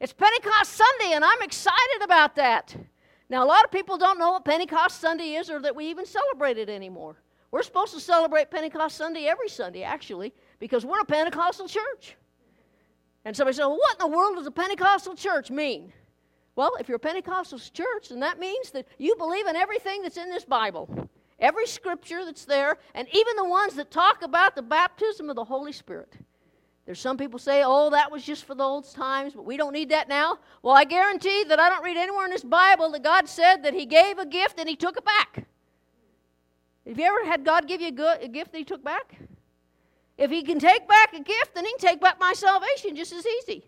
It's Pentecost Sunday, and I'm excited about that. Now, a lot of people don't know what Pentecost Sunday is or that we even celebrate it anymore. We're supposed to celebrate Pentecost Sunday every Sunday, actually, because we're a Pentecostal church. And somebody said, well, What in the world does a Pentecostal church mean? Well, if you're a Pentecostal church, then that means that you believe in everything that's in this Bible, every scripture that's there, and even the ones that talk about the baptism of the Holy Spirit. There's some people say, oh, that was just for the old times, but we don't need that now. Well, I guarantee that I don't read anywhere in this Bible that God said that He gave a gift and He took it back. Have you ever had God give you a, gift that He took back? If He can take back a gift, then He can take back my salvation just as easy.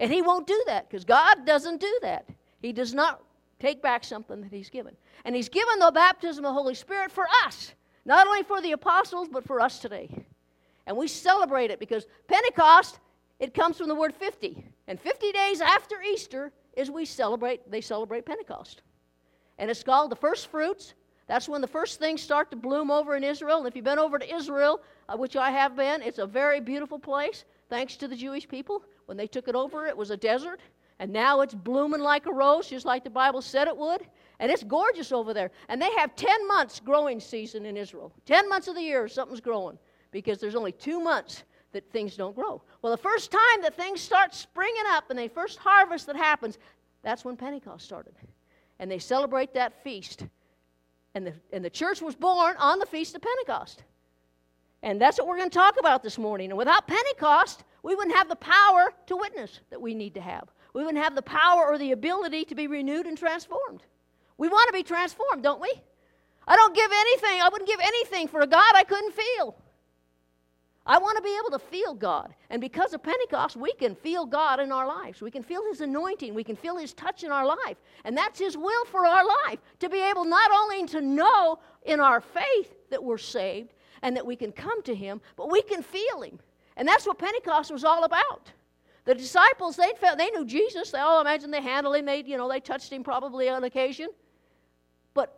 And He won't do that because God doesn't do that. He does not take back something that He's given. And He's given the baptism of the Holy Spirit for us, not only for the apostles, but for us today. And we celebrate it because Pentecost, it comes from the word 50. And 50 days after Easter is we celebrate, they celebrate Pentecost. And it's called the first fruits. That's when the first things start to bloom over in Israel. And if you've been over to Israel, uh, which I have been, it's a very beautiful place, thanks to the Jewish people. When they took it over, it was a desert. And now it's blooming like a rose, just like the Bible said it would. And it's gorgeous over there. And they have 10 months growing season in Israel. 10 months of the year, something's growing because there's only two months that things don't grow. Well, the first time that things start springing up and the first harvest that happens, that's when Pentecost started. And they celebrate that feast. And the, and the church was born on the Feast of Pentecost. And that's what we're going to talk about this morning. And without Pentecost, we wouldn't have the power to witness that we need to have. We wouldn't have the power or the ability to be renewed and transformed. We want to be transformed, don't we? I don't give anything, I wouldn't give anything for a God I couldn't feel. I want to be able to feel God. And because of Pentecost, we can feel God in our lives. We can feel His anointing. We can feel His touch in our life. And that's His will for our life to be able not only to know in our faith that we're saved, and that we can come to him, but we can feel him. And that's what Pentecost was all about. The disciples, they felt they knew Jesus. They all imagine they handled him. They, you know, they touched him probably on occasion. But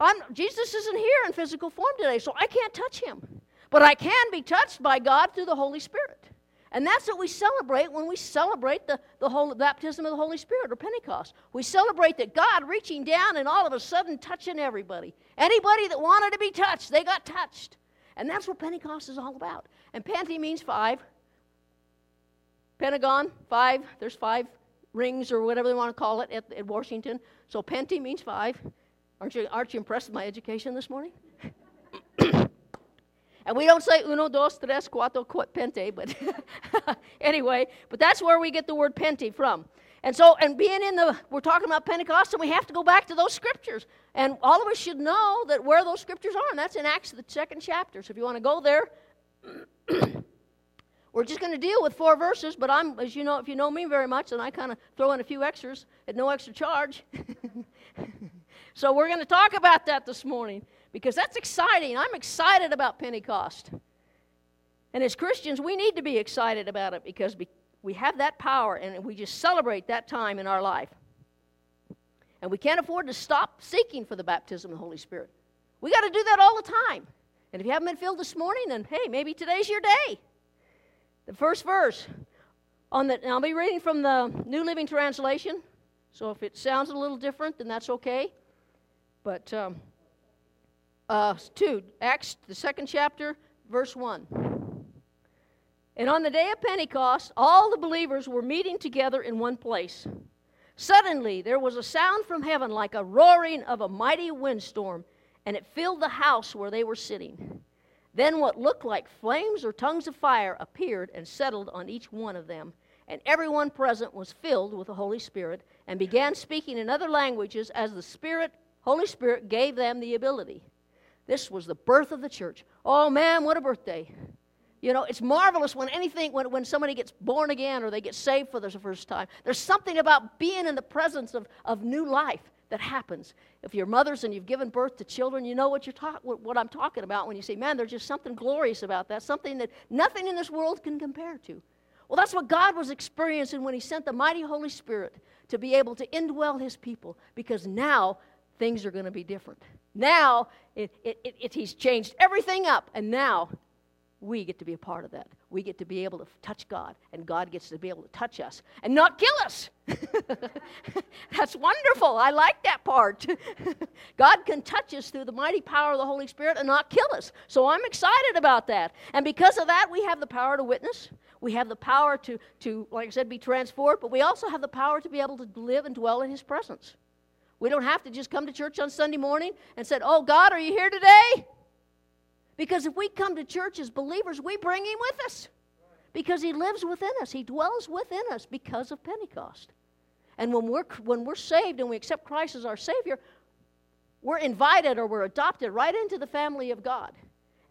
I'm, Jesus isn't here in physical form today, so I can't touch him. But I can be touched by God through the Holy Spirit. And that's what we celebrate when we celebrate the, the whole baptism of the Holy Spirit or Pentecost. We celebrate that God reaching down and all of a sudden touching everybody. Anybody that wanted to be touched, they got touched. And that's what Pentecost is all about. And Pente means five. Pentagon, five. There's five rings or whatever they want to call it at, at Washington. So Pente means five. Aren't you, aren't you impressed with my education this morning? And we don't say uno, dos, tres, cuatro, pente, but anyway, but that's where we get the word pente from. And so, and being in the, we're talking about Pentecost, and we have to go back to those scriptures. And all of us should know that where those scriptures are, and that's in Acts, the second chapter. So if you want to go there, we're just going to deal with four verses, but I'm, as you know, if you know me very much, then I kind of throw in a few extras at no extra charge. so we're going to talk about that this morning because that's exciting. I'm excited about Pentecost. And as Christians, we need to be excited about it because we have that power and we just celebrate that time in our life. And we can't afford to stop seeking for the baptism of the Holy Spirit. We got to do that all the time. And if you haven't been filled this morning, then hey, maybe today's your day. The first verse on the I'll be reading from the New Living Translation. So if it sounds a little different, then that's okay. But um, uh, 2, Acts, the second chapter, verse 1. And on the day of Pentecost, all the believers were meeting together in one place. Suddenly, there was a sound from heaven like a roaring of a mighty windstorm, and it filled the house where they were sitting. Then, what looked like flames or tongues of fire appeared and settled on each one of them. And everyone present was filled with the Holy Spirit and began speaking in other languages as the Spirit, Holy Spirit gave them the ability. This was the birth of the church. Oh man, what a birthday. You know, it's marvelous when anything, when, when somebody gets born again or they get saved for the first time. There's something about being in the presence of, of new life that happens. If you're mothers and you've given birth to children, you know what, you're talk, what, what I'm talking about when you say, man, there's just something glorious about that, something that nothing in this world can compare to. Well, that's what God was experiencing when He sent the mighty Holy Spirit to be able to indwell His people because now things are going to be different. Now, it, it, it, he's changed everything up, and now we get to be a part of that. We get to be able to touch God, and God gets to be able to touch us and not kill us. That's wonderful. I like that part. God can touch us through the mighty power of the Holy Spirit and not kill us. So I'm excited about that. And because of that, we have the power to witness. We have the power to, to like I said, be transformed, but we also have the power to be able to live and dwell in His presence. We don't have to just come to church on Sunday morning and say, Oh, God, are you here today? Because if we come to church as believers, we bring Him with us. Because He lives within us, He dwells within us because of Pentecost. And when we're, when we're saved and we accept Christ as our Savior, we're invited or we're adopted right into the family of God.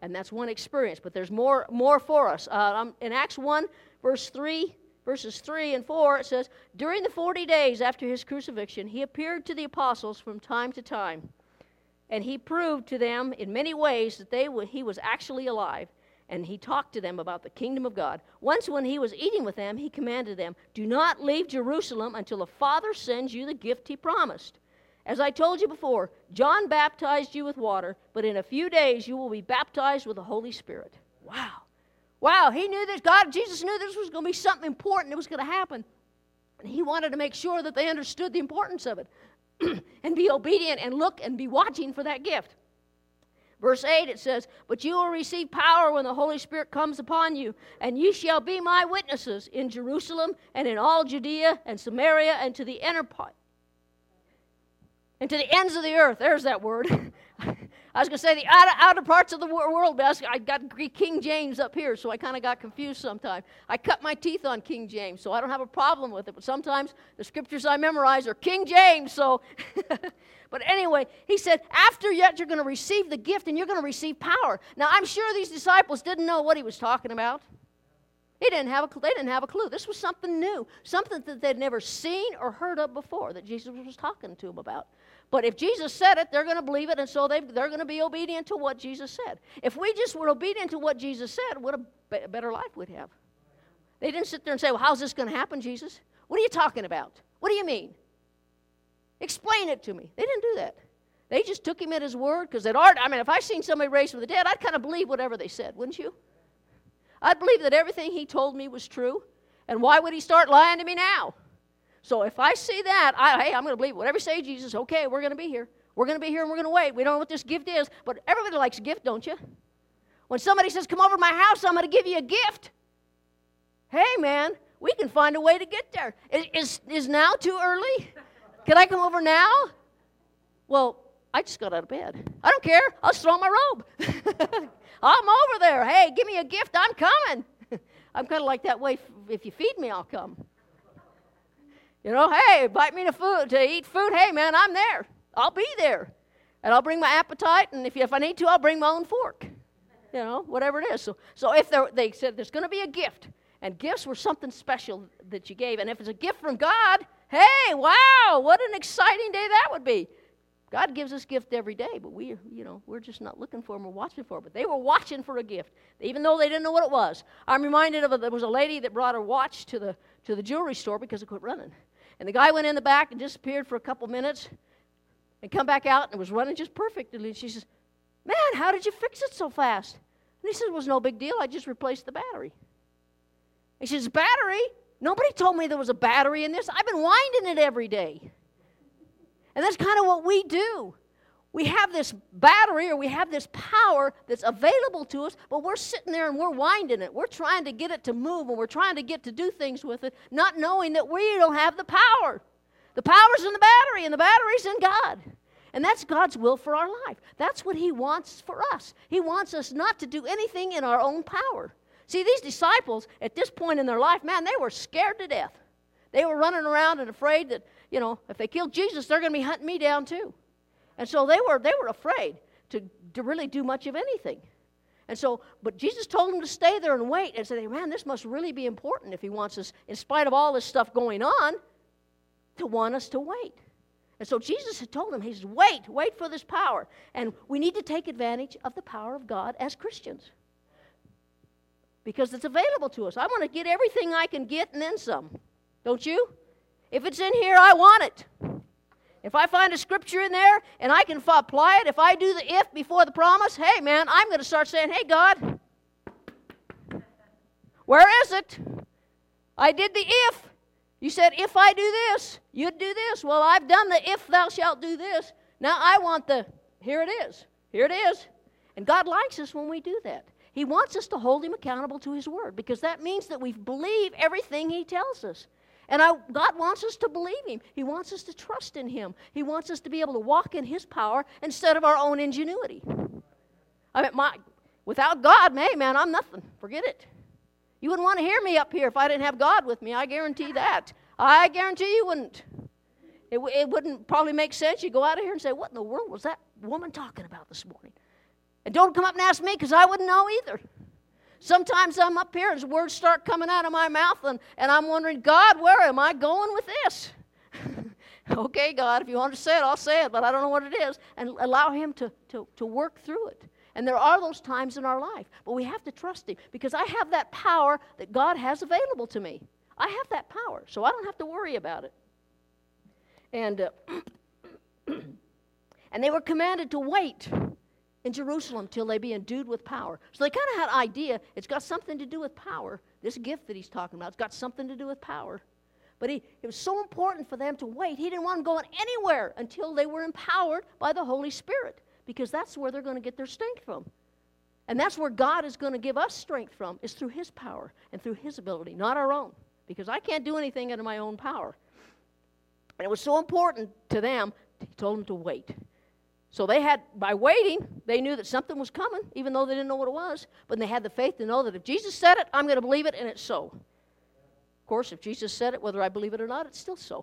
And that's one experience, but there's more, more for us. Uh, in Acts 1, verse 3, verses 3 and 4, it says, During the 40 days after his crucifixion, he appeared to the apostles from time to time and he proved to them in many ways that they he was actually alive. And he talked to them about the kingdom of God. Once, when he was eating with them, he commanded them, Do not leave Jerusalem until the Father sends you the gift he promised. As I told you before, John baptized you with water, but in a few days you will be baptized with the Holy Spirit. Wow. Wow, he knew this. God, Jesus knew this was going to be something important that was going to happen. And he wanted to make sure that they understood the importance of it. and be obedient and look and be watching for that gift. Verse 8 it says, But you will receive power when the Holy Spirit comes upon you, and you shall be my witnesses in Jerusalem and in all Judea and Samaria and to the inner part. And to the ends of the earth. There's that word. I was going to say the outer, outer, parts of the world, but I got King James up here, so I kind of got confused sometimes. I cut my teeth on King James, so I don't have a problem with it. But sometimes the scriptures I memorize are King James, so. but anyway, he said, after yet you're going to receive the gift and you're going to receive power. Now, I'm sure these disciples didn't know what he was talking about. They didn't have a, they didn't have a clue. This was something new, something that they'd never seen or heard of before that Jesus was talking to them about. But if Jesus said it, they're going to believe it, and so they, they're going to be obedient to what Jesus said. If we just were obedient to what Jesus said, what a better life we'd have. They didn't sit there and say, Well, how's this going to happen, Jesus? What are you talking about? What do you mean? Explain it to me. They didn't do that. They just took him at his word because they'd already, I mean, if I seen somebody raised from the dead, I'd kind of believe whatever they said, wouldn't you? I'd believe that everything he told me was true. And why would he start lying to me now? So if I see that, I, hey, I'm going to believe whatever say, Jesus. Okay, we're going to be here. We're going to be here and we're going to wait. We don't know what this gift is, but everybody likes a gift, don't you? When somebody says, Come over to my house, I'm going to give you a gift. Hey, man, we can find a way to get there. Is, is, is now too early? Can I come over now? Well, I just got out of bed. I don't care. I'll throw on my robe. I'm over there. Hey, give me a gift. I'm coming. I'm kind of like that way. If you feed me, I'll come. You know, hey, invite me to food to eat food. Hey, man, I'm there. I'll be there, and I'll bring my appetite. And if, if I need to, I'll bring my own fork. You know, whatever it is. So, so if they said there's going to be a gift, and gifts were something special that you gave, and if it's a gift from God, hey, wow, what an exciting day that would be. God gives us gift every day, but we, you know, we're just not looking for them or watching for it. But they were watching for a gift, even though they didn't know what it was. I'm reminded of a, there was a lady that brought her watch to the to the jewelry store because it quit running. And the guy went in the back and disappeared for a couple minutes and come back out and was running just perfectly. And she says, Man, how did you fix it so fast? And he says, It was no big deal. I just replaced the battery. He says, Battery? Nobody told me there was a battery in this. I've been winding it every day. And that's kind of what we do we have this battery or we have this power that's available to us, but we're sitting there and we're winding it. We're trying to get it to move and we're trying to get to do things with it, not knowing that we don't have the power. The power's in the battery, and the battery's in God. And that's God's will for our life. That's what He wants for us. He wants us not to do anything in our own power. See, these disciples, at this point in their life, man, they were scared to death. They were running around and afraid that, you know, if they killed Jesus, they're going to be hunting me down too. And so they were, they were afraid to, to really do much of anything. And so, but Jesus told them to stay there and wait and said, man, this must really be important if he wants us, in spite of all this stuff going on, to want us to wait. And so Jesus had told them, he says, wait, wait for this power. And we need to take advantage of the power of God as Christians. Because it's available to us. I want to get everything I can get and then some. Don't you? If it's in here, I want it. If I find a scripture in there and I can apply it, if I do the if before the promise, hey man, I'm going to start saying, hey God, Where is it? I did the if. You said, if I do this, you'd do this. Well, I've done the if thou shalt do this. Now I want the, here it is. Here it is. And God likes us when we do that. He wants us to hold Him accountable to His Word because that means that we believe everything He tells us. And I, God wants us to believe Him. He wants us to trust in Him. He wants us to be able to walk in His power instead of our own ingenuity. I mean, my, without God, hey, man, I'm nothing. Forget it. You wouldn't want to hear me up here if I didn't have God with me. I guarantee that. I guarantee you wouldn't. It, it wouldn't probably make sense. You go out of here and say, What in the world was that woman talking about this morning? And don't come up and ask me because I wouldn't know either. Sometimes I'm up here and words start coming out of my mouth, and, and I'm wondering, God, where am I going with this? okay, God, if you want to say it, I'll say it, but I don't know what it is. And allow Him to, to, to work through it. And there are those times in our life, but we have to trust Him because I have that power that God has available to me. I have that power, so I don't have to worry about it. And, uh, and they were commanded to wait in Jerusalem till they be endued with power. So they kind of had idea it's got something to do with power. This gift that he's talking about, it's got something to do with power. But he, it was so important for them to wait. He didn't want them going anywhere until they were empowered by the Holy Spirit, because that's where they're going to get their strength from. And that's where God is going to give us strength from, is through His power and through His ability, not our own, because I can't do anything under my own power. And it was so important to them, he told them to wait. So they had, by waiting, they knew that something was coming, even though they didn't know what it was. But they had the faith to know that if Jesus said it, I'm going to believe it, and it's so. Of course, if Jesus said it, whether I believe it or not, it's still so.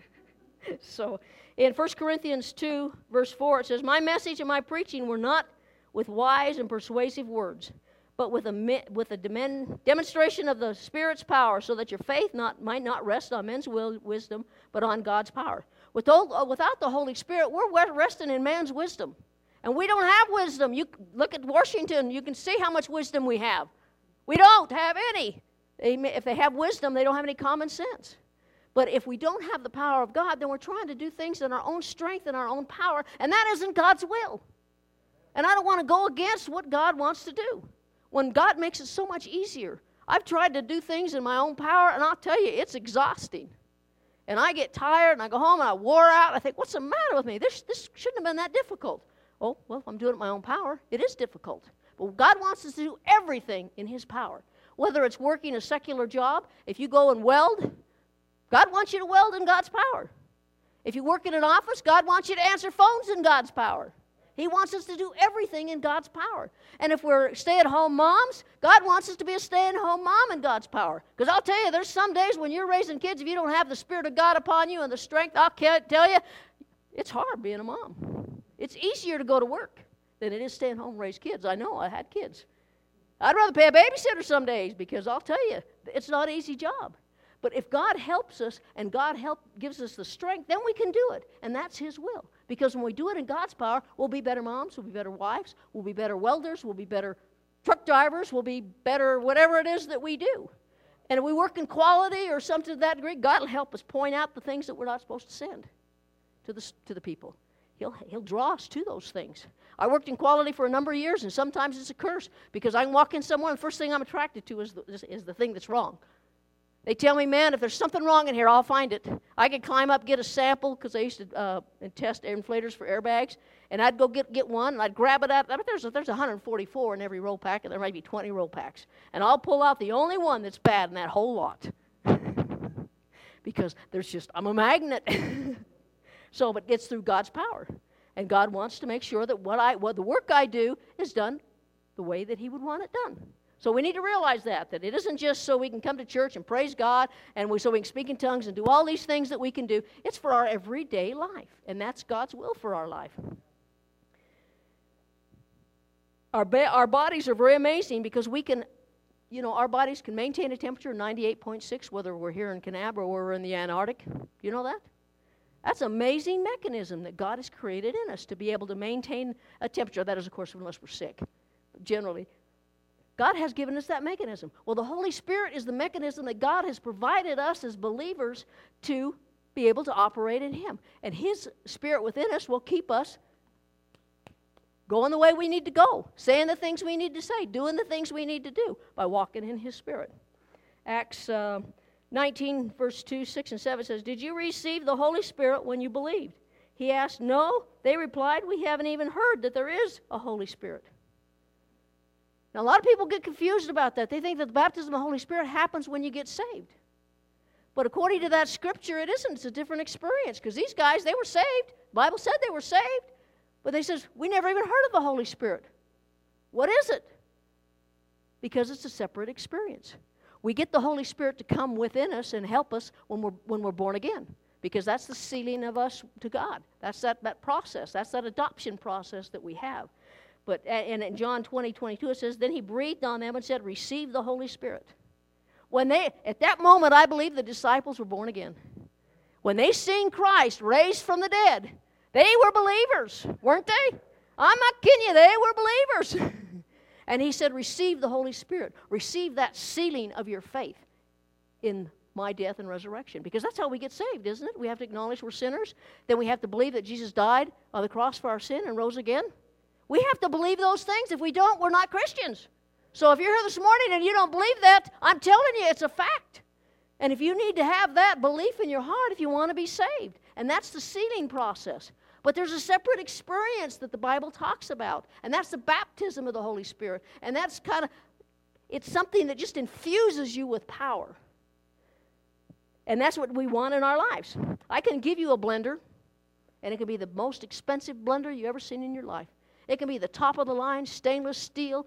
so in 1 Corinthians 2, verse 4, it says, My message and my preaching were not with wise and persuasive words, but with a, with a demonstration of the Spirit's power, so that your faith not, might not rest on men's will, wisdom, but on God's power. Uh, without the Holy Spirit, we're resting in man's wisdom. And we don't have wisdom. You look at Washington, you can see how much wisdom we have. We don't have any. if they have wisdom, they don't have any common sense. But if we don't have the power of God, then we're trying to do things in our own strength and our own power, and that isn't God's will. And I don't want to go against what God wants to do when God makes it so much easier. I've tried to do things in my own power, and I'll tell you, it's exhausting and I get tired and I go home and I wore out. I think, what's the matter with me? This, this shouldn't have been that difficult. Oh, well, I'm doing it my own power. It is difficult. But God wants us to do everything in His power. Whether it's working a secular job, if you go and weld, God wants you to weld in God's power. If you work in an office, God wants you to answer phones in God's power. He wants us to do everything in God's power. And if we're stay at home moms, God wants us to be a stay at home mom in God's power. Because I'll tell you, there's some days when you're raising kids, if you don't have the Spirit of God upon you and the strength, I'll tell you, it's hard being a mom. It's easier to go to work than it is staying home and raise kids. I know, I had kids. I'd rather pay a babysitter some days because I'll tell you, it's not an easy job. But if God helps us and God help, gives us the strength, then we can do it. And that's His will. Because when we do it in God's power, we'll be better moms, we'll be better wives, we'll be better welders, we'll be better truck drivers, we'll be better whatever it is that we do. And if we work in quality or something to that degree, God will help us point out the things that we're not supposed to send to the, to the people. He'll, he'll draw us to those things. I worked in quality for a number of years, and sometimes it's a curse because I can walk in somewhere, and the first thing I'm attracted to is the, is, is the thing that's wrong. They tell me, man, if there's something wrong in here, I'll find it. I could climb up, get a sample, because I used to uh, test inflators for airbags, and I'd go get, get one, and I'd grab it out. I mean, there's, there's 144 in every roll pack, and there might be 20 roll packs. And I'll pull out the only one that's bad in that whole lot. because there's just, I'm a magnet. so, but it's through God's power. And God wants to make sure that what, I, what the work I do is done the way that He would want it done. So we need to realize that, that it isn't just so we can come to church and praise God and we, so we can speak in tongues and do all these things that we can do. It's for our everyday life, and that's God's will for our life. Our, ba- our bodies are very amazing because we can, you know, our bodies can maintain a temperature of 98.6 whether we're here in Kanab or we're in the Antarctic. You know that? That's an amazing mechanism that God has created in us to be able to maintain a temperature. That is, of course, unless we're sick. Generally, God has given us that mechanism. Well, the Holy Spirit is the mechanism that God has provided us as believers to be able to operate in Him. And His Spirit within us will keep us going the way we need to go, saying the things we need to say, doing the things we need to do by walking in His Spirit. Acts uh, 19, verse 2, 6, and 7 says, Did you receive the Holy Spirit when you believed? He asked, No. They replied, We haven't even heard that there is a Holy Spirit. Now, a lot of people get confused about that. They think that the baptism of the Holy Spirit happens when you get saved. But according to that scripture, it isn't. It's a different experience because these guys, they were saved. The Bible said they were saved. But they says, we never even heard of the Holy Spirit. What is it? Because it's a separate experience. We get the Holy Spirit to come within us and help us when we're, when we're born again because that's the sealing of us to God. That's that, that process. That's that adoption process that we have. But and in John 20, 22, it says, Then he breathed on them and said, Receive the Holy Spirit. When they, at that moment, I believe the disciples were born again. When they seen Christ raised from the dead, they were believers, weren't they? I'm not kidding you, they were believers. and he said, Receive the Holy Spirit. Receive that sealing of your faith in my death and resurrection. Because that's how we get saved, isn't it? We have to acknowledge we're sinners. Then we have to believe that Jesus died on the cross for our sin and rose again. We have to believe those things. If we don't, we're not Christians. So if you're here this morning and you don't believe that, I'm telling you, it's a fact. And if you need to have that belief in your heart if you want to be saved, and that's the sealing process. But there's a separate experience that the Bible talks about, and that's the baptism of the Holy Spirit. And that's kind of, it's something that just infuses you with power. And that's what we want in our lives. I can give you a blender, and it can be the most expensive blender you ever seen in your life. It can be the top of the line, stainless steel,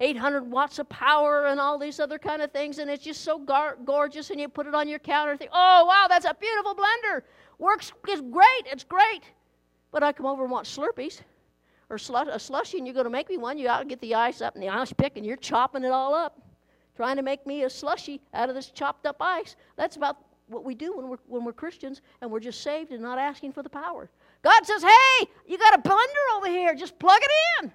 800 watts of power and all these other kind of things, and it's just so gar- gorgeous. And you put it on your counter and think, oh, wow, that's a beautiful blender. Works is great. It's great. But I come over and want Slurpees or a slushy, and you're going to make me one. You ought to get the ice up and the ice pick, and you're chopping it all up, trying to make me a slushy out of this chopped up ice. That's about what we do when we're, when we're Christians and we're just saved and not asking for the power. God says, hey, you got a blender over here. Just plug it in.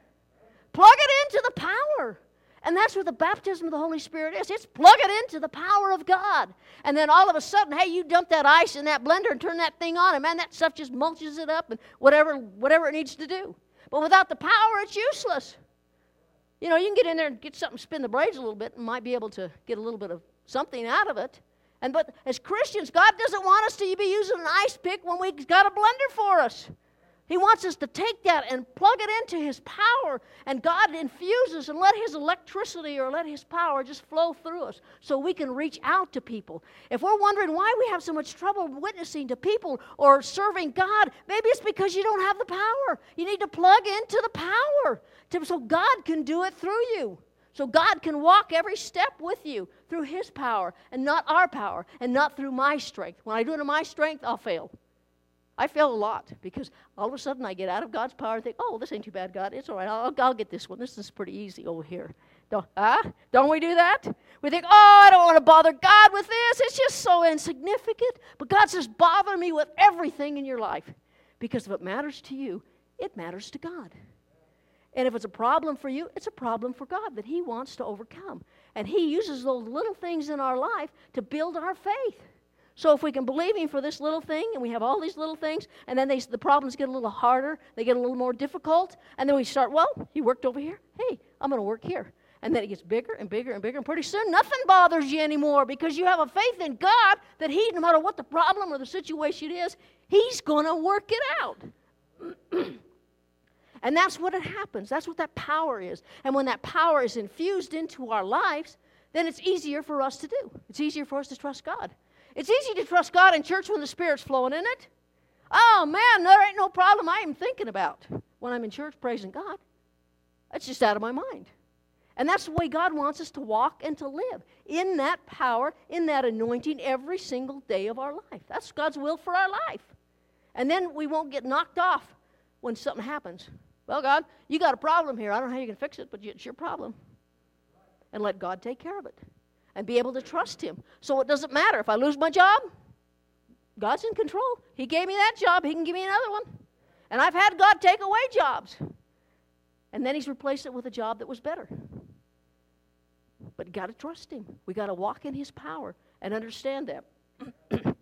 Plug it into the power. And that's what the baptism of the Holy Spirit is. It's plug it into the power of God. And then all of a sudden, hey, you dump that ice in that blender and turn that thing on, and man, that stuff just mulches it up and whatever, whatever it needs to do. But without the power, it's useless. You know, you can get in there and get something, spin the blades a little bit, and might be able to get a little bit of something out of it. And but as Christians, God doesn't want us to be using an ice pick when we've got a blender for us. He wants us to take that and plug it into His power, and God infuses and let His electricity or let His power just flow through us so we can reach out to people. If we're wondering why we have so much trouble witnessing to people or serving God, maybe it's because you don't have the power. You need to plug into the power to, so God can do it through you. So God can walk every step with you through His power and not our power and not through my strength. When I do it in my strength, I'll fail. I fail a lot because all of a sudden I get out of God's power and think, oh, this ain't too bad, God. It's all right. I'll, I'll get this one. This is pretty easy over here. Don't, huh? Don't we do that? We think, oh, I don't want to bother God with this. It's just so insignificant. But God says, bother me with everything in your life. Because if it matters to you, it matters to God. And if it's a problem for you, it's a problem for God that He wants to overcome. And He uses those little things in our life to build our faith. So if we can believe Him for this little thing, and we have all these little things, and then they, the problems get a little harder, they get a little more difficult, and then we start, well, He worked over here. Hey, I'm going to work here. And then it gets bigger and bigger and bigger, and pretty soon nothing bothers you anymore because you have a faith in God that He, no matter what the problem or the situation is, He's going to work it out. and that's what it happens. That's what that power is. And when that power is infused into our lives, then it's easier for us to do. It's easier for us to trust God. It's easy to trust God in church when the Spirit's flowing in it. Oh man, there ain't no problem I am thinking about when I'm in church praising God. That's just out of my mind. And that's the way God wants us to walk and to live in that power, in that anointing every single day of our life. That's God's will for our life. And then we won't get knocked off when something happens. Well, God, you got a problem here. I don't know how you can fix it, but it's your problem. And let God take care of it and be able to trust Him. So it doesn't matter if I lose my job, God's in control. He gave me that job, He can give me another one. And I've had God take away jobs. And then He's replaced it with a job that was better. But you got to trust Him. We got to walk in His power and understand that.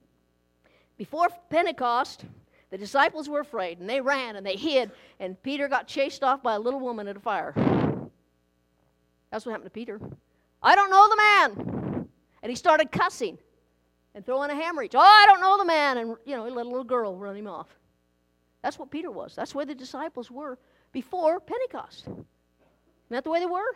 Before Pentecost, The disciples were afraid, and they ran and they hid, and Peter got chased off by a little woman at a fire. That's what happened to Peter. I don't know the man. And he started cussing and throwing a hammer each. Oh, I don't know the man. And, you know, he let a little girl run him off. That's what Peter was. That's where the disciples were before Pentecost. Isn't that the way they were?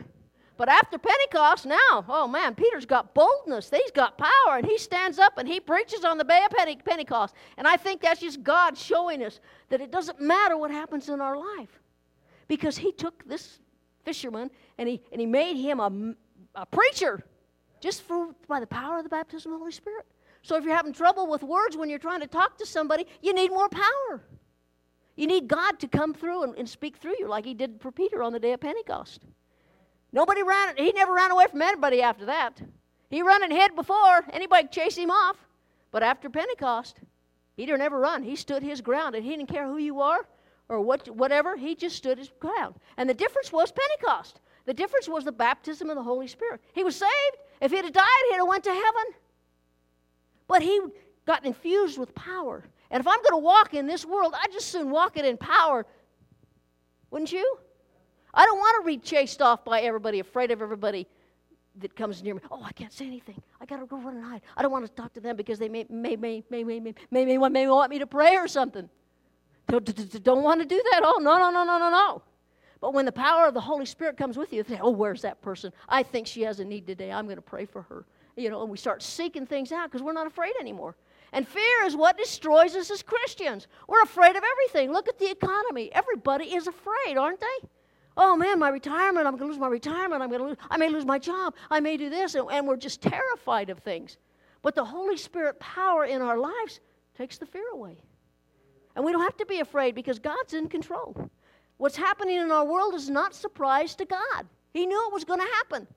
But after Pentecost, now, oh man, Peter's got boldness. He's got power, and he stands up and he preaches on the day of Pentecost. And I think that's just God showing us that it doesn't matter what happens in our life. Because he took this fisherman and he, and he made him a, a preacher just for, by the power of the baptism of the Holy Spirit. So if you're having trouble with words when you're trying to talk to somebody, you need more power. You need God to come through and, and speak through you like he did for Peter on the day of Pentecost. Nobody ran, he never ran away from anybody after that. He run and hid before, anybody chased him off. But after Pentecost, Peter never run. He stood his ground, and he didn't care who you are or what, whatever. He just stood his ground. And the difference was Pentecost. The difference was the baptism of the Holy Spirit. He was saved. If he'd have died, he'd have went to heaven. But he got infused with power. And if I'm going to walk in this world, I just soon walk it in power. Wouldn't you? I don't want to be chased off by everybody, afraid of everybody that comes near me. Oh, I can't say anything. I got to go run and hide. I don't want to talk to them because they may, may, may, may, may, may, may, may, may want me to pray or something. Don't, don't want to do that. Oh, no, no, no, no, no, no. But when the power of the Holy Spirit comes with you, you say, oh, where's that person? I think she has a need today. I'm going to pray for her. You know, and we start seeking things out because we're not afraid anymore. And fear is what destroys us as Christians. We're afraid of everything. Look at the economy. Everybody is afraid, aren't they? Oh man, my retirement, I'm going to lose my retirement, I'm going to lose, I may lose my job, I may do this, and, and we're just terrified of things. But the Holy Spirit power in our lives takes the fear away. And we don't have to be afraid because God's in control. What's happening in our world is not surprise to God. He knew it was going to happen.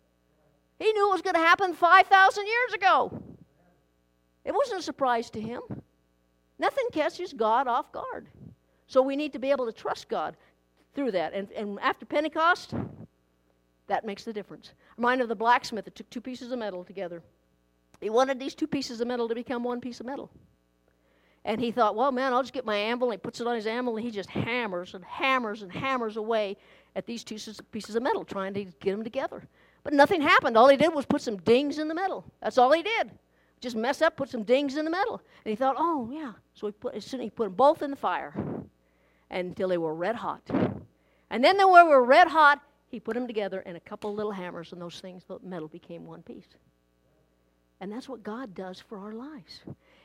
He knew it was going to happen 5,000 years ago. It wasn't a surprise to him. Nothing catches God off guard. So we need to be able to trust God through that. And, and after Pentecost, that makes the difference. Remind of the blacksmith that took two pieces of metal together. He wanted these two pieces of metal to become one piece of metal. And he thought, well, man, I'll just get my anvil. And he puts it on his anvil, and he just hammers and hammers and hammers away at these two pieces of metal, trying to get them together. But nothing happened. All he did was put some dings in the metal. That's all he did. Just mess up, put some dings in the metal. And he thought, oh, yeah. So he put, as soon as he put them both in the fire until they were red hot. And then they were red hot. He put them together and a couple little hammers, and those things, the metal became one piece. And that's what God does for our lives.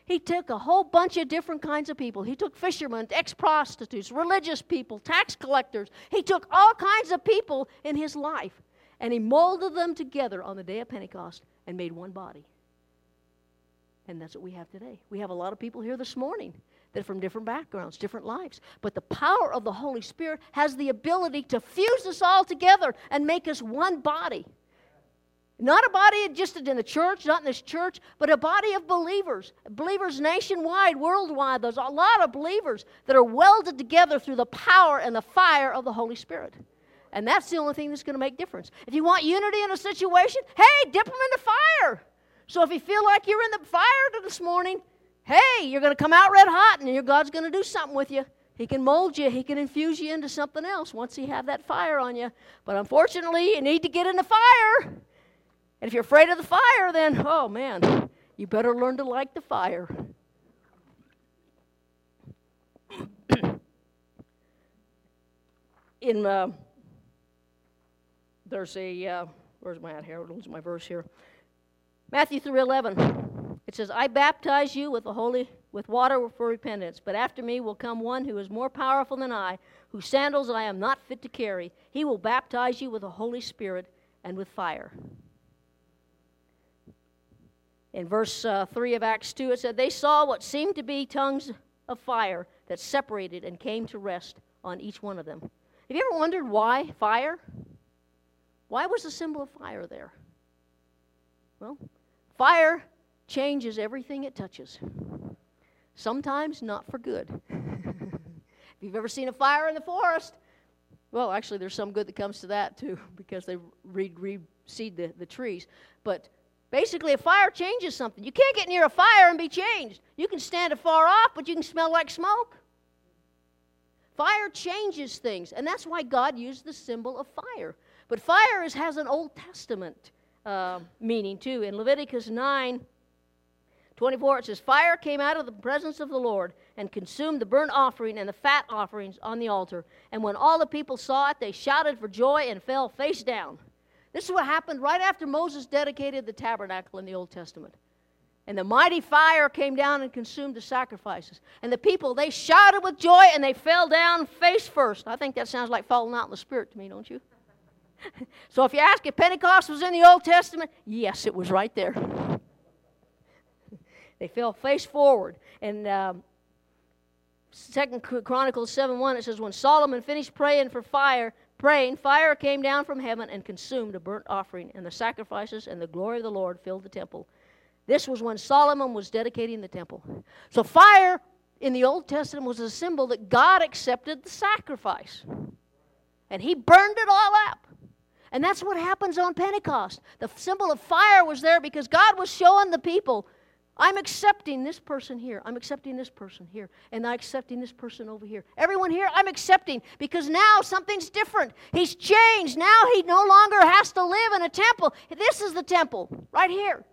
He took a whole bunch of different kinds of people. He took fishermen, ex prostitutes, religious people, tax collectors. He took all kinds of people in his life and he molded them together on the day of Pentecost and made one body. And that's what we have today. We have a lot of people here this morning that are from different backgrounds, different lives. But the power of the Holy Spirit has the ability to fuse us all together and make us one body. Not a body just in the church, not in this church, but a body of believers. Believers nationwide, worldwide. There's a lot of believers that are welded together through the power and the fire of the Holy Spirit. And that's the only thing that's going to make difference. If you want unity in a situation, hey, dip them in the fire. So if you feel like you're in the fire this morning, Hey, you're going to come out red hot, and your God's going to do something with you. He can mold you. He can infuse you into something else once He have that fire on you. But unfortunately, you need to get in the fire. And if you're afraid of the fire, then oh man, you better learn to like the fire. in uh, there's a uh, where's my at here? Lose my verse here. Matthew 3:11. It says, I baptize you with the holy with water for repentance, but after me will come one who is more powerful than I, whose sandals I am not fit to carry. He will baptize you with the Holy Spirit and with fire. In verse uh, 3 of Acts 2, it said, They saw what seemed to be tongues of fire that separated and came to rest on each one of them. Have you ever wondered why fire? Why was the symbol of fire there? Well, fire changes everything it touches. Sometimes not for good. if you've ever seen a fire in the forest, well, actually, there's some good that comes to that too because they re- reseed the, the trees. But basically, a fire changes something. You can't get near a fire and be changed. You can stand afar off, but you can smell like smoke. Fire changes things, and that's why God used the symbol of fire. But fire is, has an Old Testament uh, meaning too. In Leviticus 9 24, it says, Fire came out of the presence of the Lord and consumed the burnt offering and the fat offerings on the altar. And when all the people saw it, they shouted for joy and fell face down. This is what happened right after Moses dedicated the tabernacle in the Old Testament. And the mighty fire came down and consumed the sacrifices. And the people, they shouted with joy and they fell down face first. I think that sounds like falling out in the spirit to me, don't you? so if you ask if Pentecost was in the Old Testament, yes, it was right there. They fell face forward. And um, Second Chronicles 7 1, it says, When Solomon finished praying for fire, praying, fire came down from heaven and consumed a burnt offering, and the sacrifices and the glory of the Lord filled the temple. This was when Solomon was dedicating the temple. So, fire in the Old Testament was a symbol that God accepted the sacrifice. And He burned it all up. And that's what happens on Pentecost. The symbol of fire was there because God was showing the people I'm accepting this person here. I'm accepting this person here. And I'm accepting this person over here. Everyone here, I'm accepting because now something's different. He's changed. Now he no longer has to live in a temple. This is the temple right here.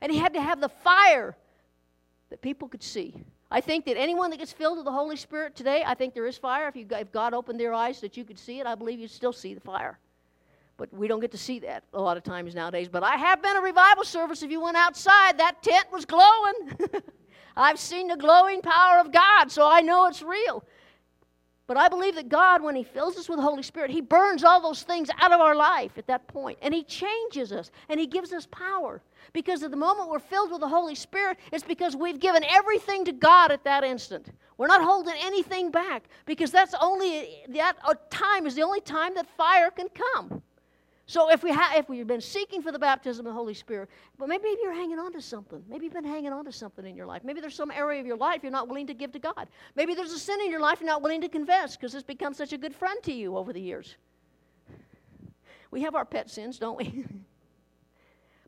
And he had to have the fire that people could see. I think that anyone that gets filled with the Holy Spirit today, I think there is fire. If, you, if God opened their eyes that you could see it, I believe you'd still see the fire. But we don't get to see that a lot of times nowadays. But I have been a revival service. If you went outside, that tent was glowing. I've seen the glowing power of God, so I know it's real. But I believe that God, when He fills us with the Holy Spirit, He burns all those things out of our life at that point, and He changes us, and He gives us power. Because at the moment we're filled with the Holy Spirit, it's because we've given everything to God at that instant. We're not holding anything back because that's only that uh, time is the only time that fire can come. So if we have, if we've been seeking for the baptism of the Holy Spirit, but maybe you're hanging on to something. Maybe you've been hanging on to something in your life. Maybe there's some area of your life you're not willing to give to God. Maybe there's a sin in your life you're not willing to confess because it's become such a good friend to you over the years. We have our pet sins, don't we?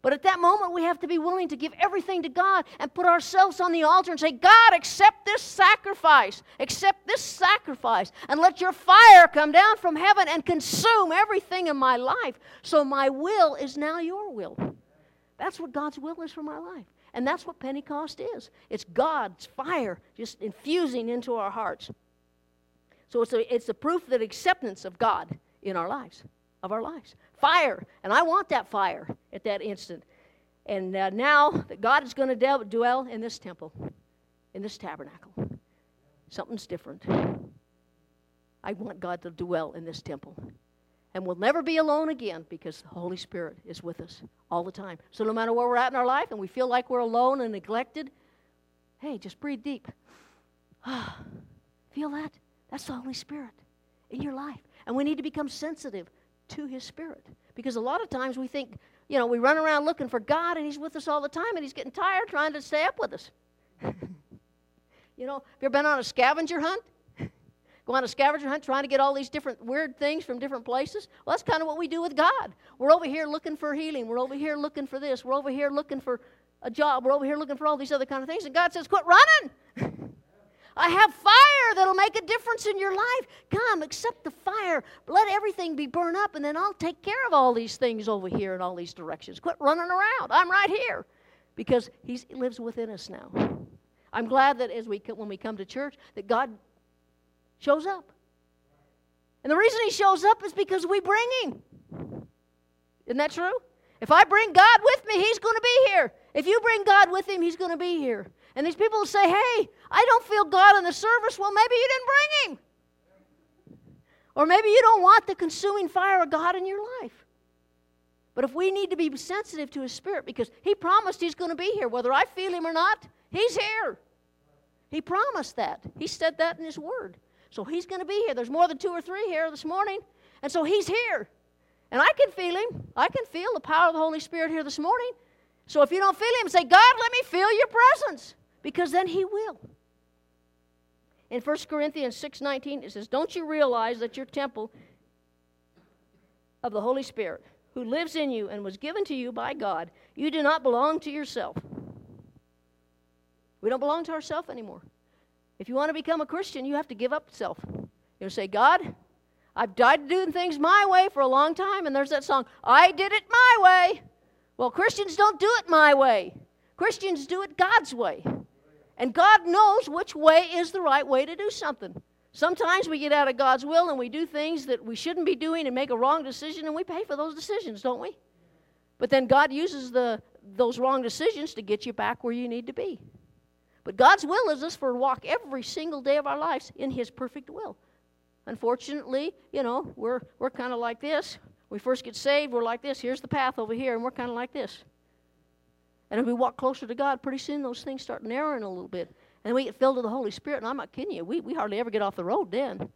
But at that moment, we have to be willing to give everything to God and put ourselves on the altar and say, God, accept this sacrifice. Accept this sacrifice. And let your fire come down from heaven and consume everything in my life. So my will is now your will. That's what God's will is for my life. And that's what Pentecost is it's God's fire just infusing into our hearts. So it's a, it's a proof that acceptance of God in our lives, of our lives fire. And I want that fire at that instant. And uh, now that God is going to dwell in this temple, in this tabernacle, something's different. I want God to dwell in this temple. And we'll never be alone again because the Holy Spirit is with us all the time. So no matter where we're at in our life and we feel like we're alone and neglected, hey, just breathe deep. feel that? That's the Holy Spirit in your life. And we need to become sensitive to His Spirit. Because a lot of times we think, you know, we run around looking for God and He's with us all the time and He's getting tired trying to stay up with us. you know, have you ever been on a scavenger hunt? Go on a scavenger hunt trying to get all these different weird things from different places? Well, that's kind of what we do with God. We're over here looking for healing. We're over here looking for this. We're over here looking for a job. We're over here looking for all these other kind of things. And God says, quit running. I have fire that'll make a difference in your life. Come, accept the fire. Let everything be burned up, and then I'll take care of all these things over here in all these directions. Quit running around. I'm right here because He lives within us now. I'm glad that as we when we come to church that God shows up. And the reason He shows up is because we bring Him. Isn't that true? If I bring God with me, He's going to be here. If you bring God with Him, He's going to be here. And these people will say, Hey, I don't feel God in the service. Well, maybe you didn't bring Him. Or maybe you don't want the consuming fire of God in your life. But if we need to be sensitive to His Spirit, because He promised He's going to be here, whether I feel Him or not, He's here. He promised that. He said that in His Word. So He's going to be here. There's more than two or three here this morning. And so He's here. And I can feel Him. I can feel the power of the Holy Spirit here this morning. So if you don't feel Him, say, God, let me feel your presence because then he will. In 1 Corinthians 6:19 it says, "Don't you realize that your temple of the Holy Spirit, who lives in you and was given to you by God, you do not belong to yourself." We don't belong to ourselves anymore. If you want to become a Christian, you have to give up self. You say, God, I've died doing things my way for a long time, and there's that song, I did it my way. Well, Christians don't do it my way. Christians do it God's way. And God knows which way is the right way to do something. Sometimes we get out of God's will and we do things that we shouldn't be doing and make a wrong decision, and we pay for those decisions, don't we? But then God uses the, those wrong decisions to get you back where you need to be. But God's will is us for walk every single day of our lives in His perfect will. Unfortunately, you know, we're, we're kind of like this. We first get saved, we're like this. Here's the path over here, and we're kind of like this. And if we walk closer to God, pretty soon those things start narrowing a little bit. And we get filled with the Holy Spirit. And I'm not kidding you, we, we hardly ever get off the road then.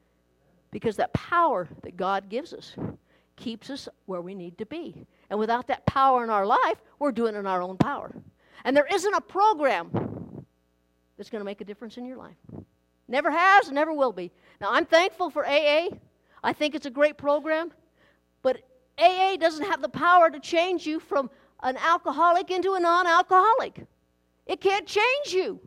Because that power that God gives us keeps us where we need to be. And without that power in our life, we're doing it in our own power. And there isn't a program that's going to make a difference in your life. Never has, never will be. Now, I'm thankful for AA. I think it's a great program. But AA doesn't have the power to change you from an alcoholic into a non alcoholic. It can't change you.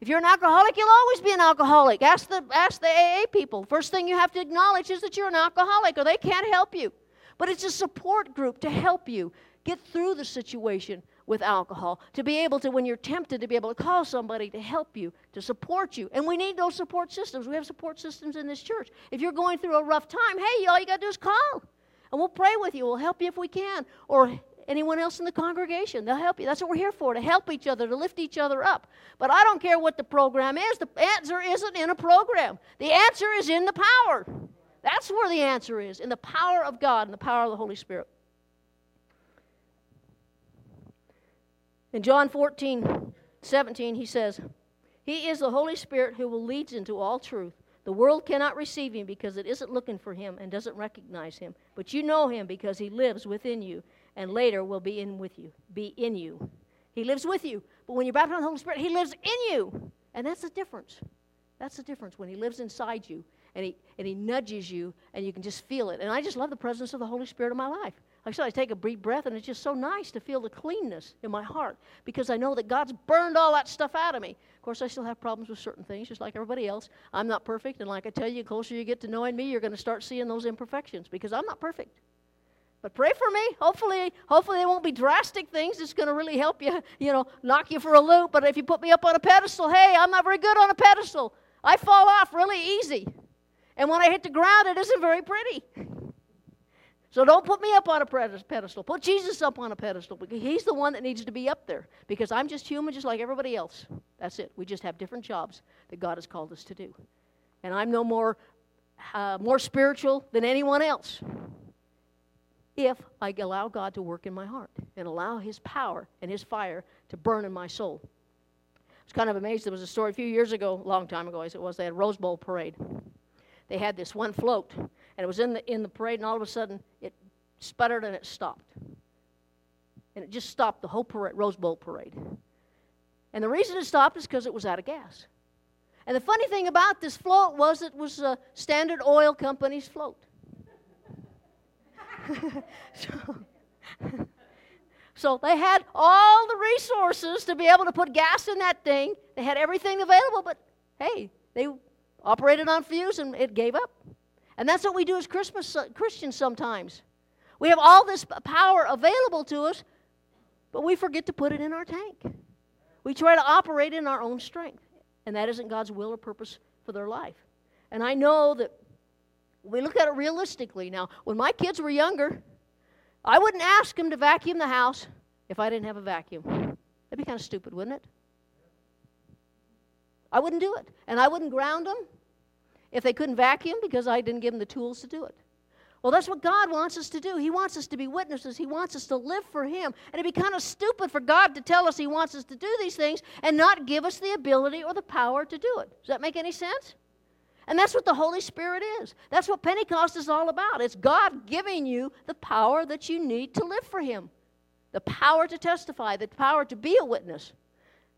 If you're an alcoholic, you'll always be an alcoholic. Ask the, ask the AA people. First thing you have to acknowledge is that you're an alcoholic or they can't help you. But it's a support group to help you get through the situation with alcohol, to be able to, when you're tempted, to be able to call somebody to help you, to support you. And we need those support systems. We have support systems in this church. If you're going through a rough time, hey, all you got to do is call. And we'll pray with you. We'll help you if we can. Or anyone else in the congregation. They'll help you. That's what we're here for, to help each other, to lift each other up. But I don't care what the program is. The answer isn't in a program, the answer is in the power. That's where the answer is in the power of God and the power of the Holy Spirit. In John 14, 17, he says, He is the Holy Spirit who will lead into all truth. The world cannot receive him because it isn't looking for him and doesn't recognize him. But you know him because he lives within you and later will be in with you, be in you. He lives with you. But when you're baptized in the Holy Spirit, he lives in you. And that's the difference. That's the difference when he lives inside you and he, and he nudges you and you can just feel it. And I just love the presence of the Holy Spirit in my life. Like I said, I take a deep breath, and it's just so nice to feel the cleanness in my heart because I know that God's burned all that stuff out of me. Of course, I still have problems with certain things, just like everybody else. I'm not perfect, and like I tell you, the closer you get to knowing me, you're going to start seeing those imperfections because I'm not perfect. But pray for me. Hopefully, hopefully they won't be drastic things. It's going to really help you, you know, knock you for a loop. But if you put me up on a pedestal, hey, I'm not very good on a pedestal. I fall off really easy. And when I hit the ground, it isn't very pretty. So don't put me up on a pedestal. Put Jesus up on a pedestal because he's the one that needs to be up there because I'm just human just like everybody else. That's it. We just have different jobs that God has called us to do. And I'm no more uh, more spiritual than anyone else if I allow God to work in my heart and allow his power and his fire to burn in my soul. I was kind of amazed. There was a story a few years ago, a long time ago, as it was, they had a Rose Bowl parade. They had this one float and it was in the, in the parade, and all of a sudden it sputtered and it stopped. And it just stopped the whole parade, Rose Bowl parade. And the reason it stopped is because it was out of gas. And the funny thing about this float was it was a Standard Oil Company's float. so, so they had all the resources to be able to put gas in that thing. They had everything available, but hey, they operated on fuse and it gave up. And that's what we do as Christmas, uh, Christians sometimes. We have all this power available to us, but we forget to put it in our tank. We try to operate in our own strength, and that isn't God's will or purpose for their life. And I know that we look at it realistically. Now, when my kids were younger, I wouldn't ask them to vacuum the house if I didn't have a vacuum. That'd be kind of stupid, wouldn't it? I wouldn't do it. And I wouldn't ground them if they couldn't vacuum because I didn't give them the tools to do it. Well, that's what God wants us to do. He wants us to be witnesses. He wants us to live for Him. And it'd be kind of stupid for God to tell us He wants us to do these things and not give us the ability or the power to do it. Does that make any sense? And that's what the Holy Spirit is. That's what Pentecost is all about. It's God giving you the power that you need to live for Him, the power to testify, the power to be a witness.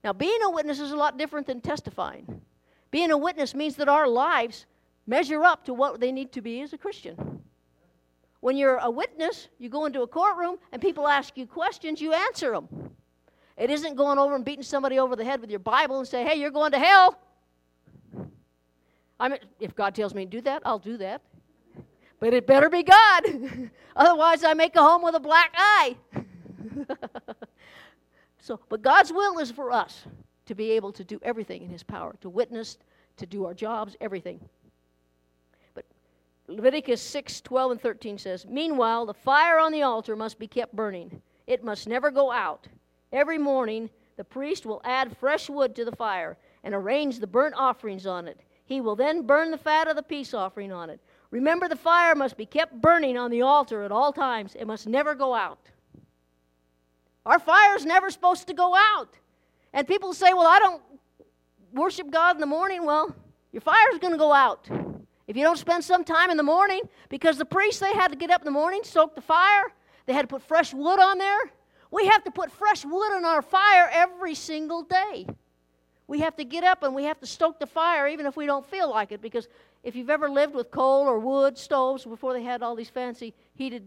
Now, being a witness is a lot different than testifying. Being a witness means that our lives measure up to what they need to be as a Christian. When you're a witness, you go into a courtroom and people ask you questions, you answer them. It isn't going over and beating somebody over the head with your Bible and say, hey, you're going to hell. I mean, if God tells me to do that, I'll do that. But it better be God. Otherwise, I make a home with a black eye. so, but God's will is for us to be able to do everything in His power, to witness, to do our jobs, everything. But Leviticus 6 12 and 13 says, Meanwhile, the fire on the altar must be kept burning, it must never go out. Every morning, the priest will add fresh wood to the fire and arrange the burnt offerings on it. He will then burn the fat of the peace offering on it. Remember, the fire must be kept burning on the altar at all times, it must never go out. Our fire is never supposed to go out. And people say, Well, I don't worship God in the morning. Well, your fire is going to go out. If you don't spend some time in the morning, because the priests, they had to get up in the morning, soak the fire, they had to put fresh wood on there. We have to put fresh wood on our fire every single day. We have to get up and we have to stoke the fire even if we don't feel like it because if you've ever lived with coal or wood stoves before they had all these fancy heated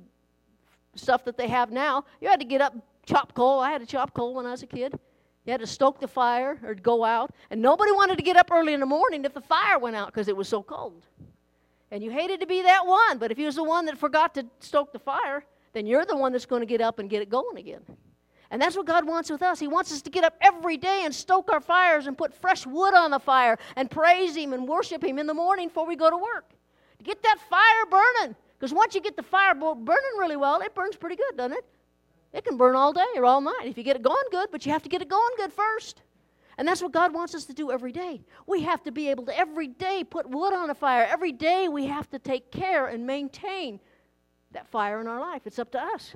stuff that they have now, you had to get up, chop coal. I had to chop coal when I was a kid. You had to stoke the fire or go out. And nobody wanted to get up early in the morning if the fire went out because it was so cold. And you hated to be that one, but if you was the one that forgot to stoke the fire, then you're the one that's going to get up and get it going again. And that's what God wants with us. He wants us to get up every day and stoke our fires and put fresh wood on the fire and praise Him and worship Him in the morning before we go to work. To get that fire burning. Because once you get the fire burning really well, it burns pretty good, doesn't it? It can burn all day or all night if you get it going good, but you have to get it going good first. And that's what God wants us to do every day. We have to be able to every day put wood on a fire. Every day we have to take care and maintain that fire in our life. It's up to us.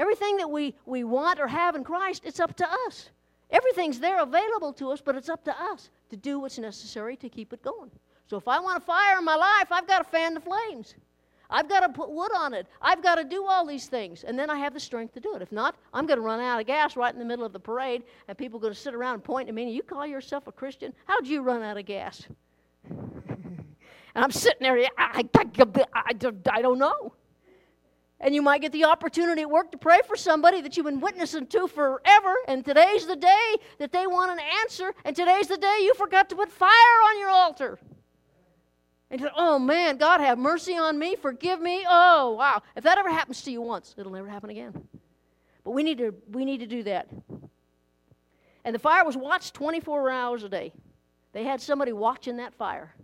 Everything that we, we want or have in Christ, it's up to us. Everything's there available to us, but it's up to us to do what's necessary to keep it going. So if I want a fire in my life, I've got to fan the flames. I've got to put wood on it. I've got to do all these things. And then I have the strength to do it. If not, I'm going to run out of gas right in the middle of the parade, and people are going to sit around and point at me, and you call yourself a Christian? How'd you run out of gas? and I'm sitting there, I, I, I, I don't know. And you might get the opportunity at work to pray for somebody that you've been witnessing to forever. And today's the day that they want an answer. And today's the day you forgot to put fire on your altar. And you said, oh man, God have mercy on me, forgive me. Oh wow. If that ever happens to you once, it'll never happen again. But we need to we need to do that. And the fire was watched 24 hours a day. They had somebody watching that fire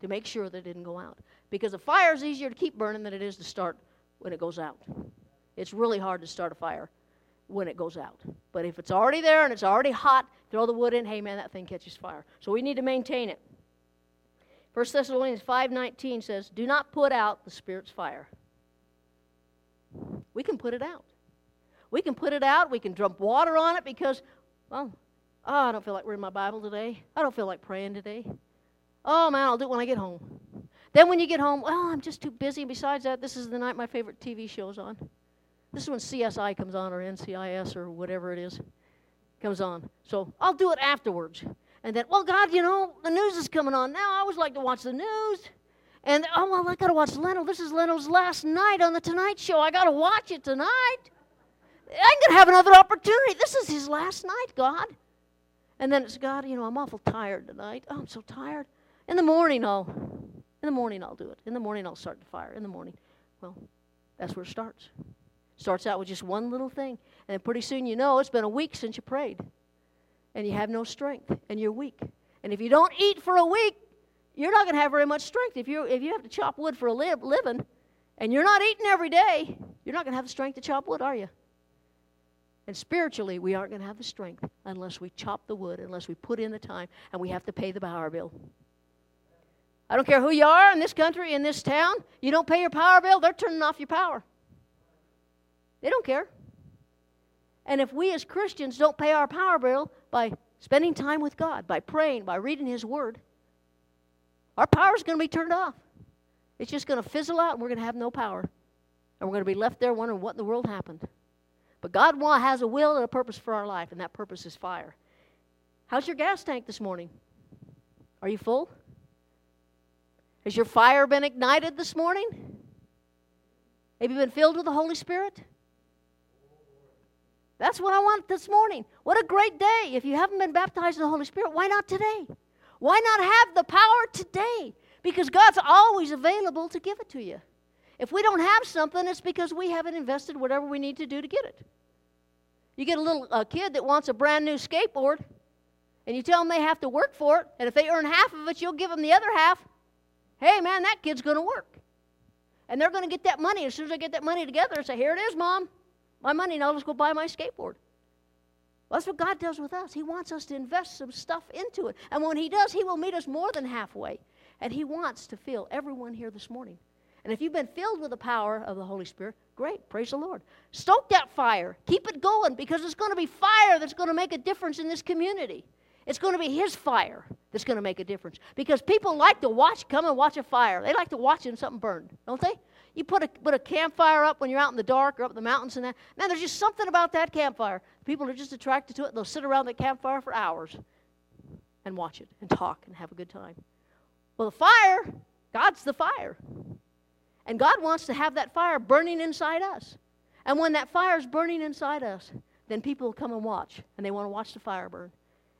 to make sure that it didn't go out. Because a fire is easier to keep burning than it is to start when it goes out. It's really hard to start a fire when it goes out. But if it's already there and it's already hot, throw the wood in, hey man, that thing catches fire. So we need to maintain it. 1 Thessalonians 5:19 says, "Do not put out the spirit's fire." We can put it out. We can put it out, we can dump water on it because well, oh, I don't feel like reading my Bible today. I don't feel like praying today. Oh man, I'll do it when I get home. Then when you get home, well, I'm just too busy. Besides that, this is the night my favorite TV show's on. This is when CSI comes on or NCIS or whatever it is comes on. So I'll do it afterwards. And then, well, God, you know, the news is coming on now. I always like to watch the news. And, oh, well, I got to watch Leno. This is Leno's last night on The Tonight Show. I got to watch it tonight. I'm going to have another opportunity. This is his last night, God. And then it's, God, you know, I'm awful tired tonight. Oh, I'm so tired. In the morning, I'll in the morning, I'll do it. In the morning, I'll start the fire. In the morning. Well, that's where it starts. Starts out with just one little thing. And pretty soon you know it's been a week since you prayed. And you have no strength. And you're weak. And if you don't eat for a week, you're not going to have very much strength. If, you if you have to chop wood for a live, living and you're not eating every day, you're not going to have the strength to chop wood, are you? And spiritually, we aren't going to have the strength unless we chop the wood, unless we put in the time, and we have to pay the power bill. I don't care who you are in this country, in this town. You don't pay your power bill, they're turning off your power. They don't care. And if we as Christians don't pay our power bill by spending time with God, by praying, by reading His Word, our power is going to be turned off. It's just going to fizzle out and we're going to have no power. And we're going to be left there wondering what in the world happened. But God has a will and a purpose for our life, and that purpose is fire. How's your gas tank this morning? Are you full? Has your fire been ignited this morning? Have you been filled with the Holy Spirit? That's what I want this morning. What a great day. If you haven't been baptized in the Holy Spirit, why not today? Why not have the power today? Because God's always available to give it to you. If we don't have something, it's because we haven't invested whatever we need to do to get it. You get a little a kid that wants a brand new skateboard, and you tell them they have to work for it, and if they earn half of it, you'll give them the other half. Hey, man, that kid's going to work. And they're going to get that money. As soon as they get that money together and say, Here it is, Mom, my money, now let's go buy my skateboard. Well, that's what God does with us. He wants us to invest some stuff into it. And when He does, He will meet us more than halfway. And He wants to fill everyone here this morning. And if you've been filled with the power of the Holy Spirit, great, praise the Lord. Stoke that fire. Keep it going because it's going to be fire that's going to make a difference in this community. It's going to be His fire that's going to make a difference. Because people like to watch, come and watch a fire. They like to watch something burn, don't they? You put a, put a campfire up when you're out in the dark or up in the mountains and that. Man, there's just something about that campfire. People are just attracted to it. They'll sit around that campfire for hours and watch it and talk and have a good time. Well, the fire, God's the fire. And God wants to have that fire burning inside us. And when that fire is burning inside us, then people will come and watch, and they want to watch the fire burn.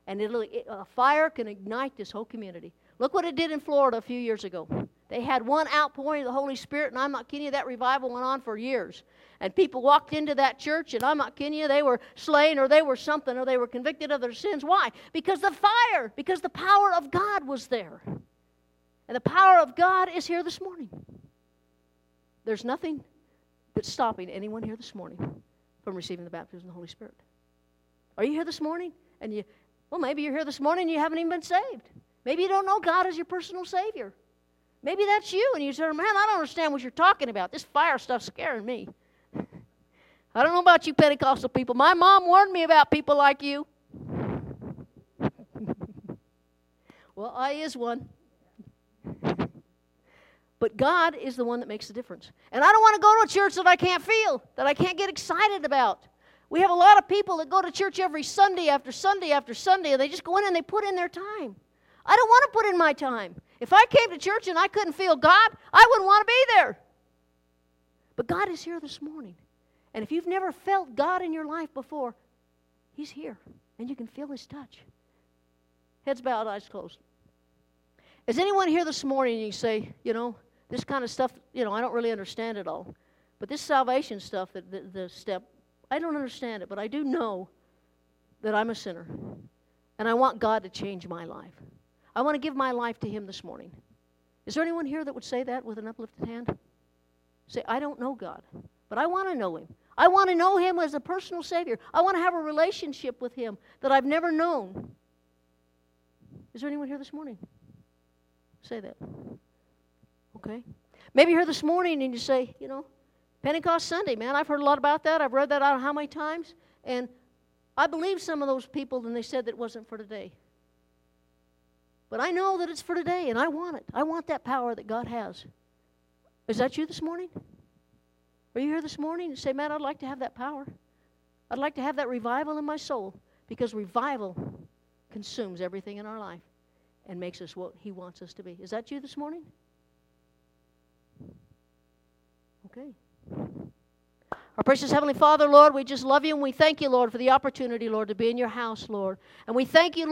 And it, a fire can ignite this whole community. Look what it did in Florida a few years ago. They had one outpouring of the Holy Spirit, and I'm not kidding you, that revival went on for years. And people walked into that church, and I'm not kidding you, they were slain or they were something or they were convicted of their sins. Why? Because the fire, because the power of God was there. And the power of God is here this morning. There's nothing that's stopping anyone here this morning from receiving the baptism of the Holy Spirit. Are you here this morning? And you, well, maybe you're here this morning and you haven't even been saved. Maybe you don't know God as your personal Savior. Maybe that's you, and you say, Man, I don't understand what you're talking about. This fire stuff's scaring me. I don't know about you Pentecostal people. My mom warned me about people like you. well, I is one. But God is the one that makes the difference. And I don't want to go to a church that I can't feel, that I can't get excited about. We have a lot of people that go to church every Sunday after Sunday after Sunday, and they just go in and they put in their time. I don't want to put in my time. If I came to church and I couldn't feel God, I wouldn't want to be there. But God is here this morning. And if you've never felt God in your life before, He's here, and you can feel His touch. Heads bowed, eyes closed. Is anyone here this morning and you say, you know, this kind of stuff, you know, I don't really understand it all. But this salvation stuff, the, the, the step, I don't understand it, but I do know that I'm a sinner. And I want God to change my life. I want to give my life to Him this morning. Is there anyone here that would say that with an uplifted hand? Say, I don't know God, but I want to know Him. I want to know Him as a personal Savior. I want to have a relationship with Him that I've never known. Is there anyone here this morning? Say that. Okay? Maybe you're here this morning and you say, you know, Pentecost Sunday, man, I've heard a lot about that. I've read that out how many times? And I believe some of those people and they said that it wasn't for today. But I know that it's for today and I want it. I want that power that God has. Is that you this morning? Are you here this morning and say, man, I'd like to have that power? I'd like to have that revival in my soul because revival consumes everything in our life and makes us what He wants us to be. Is that you this morning? Okay. Our precious Heavenly Father, Lord, we just love you and we thank you, Lord, for the opportunity, Lord, to be in your house, Lord. And we thank you, Lord.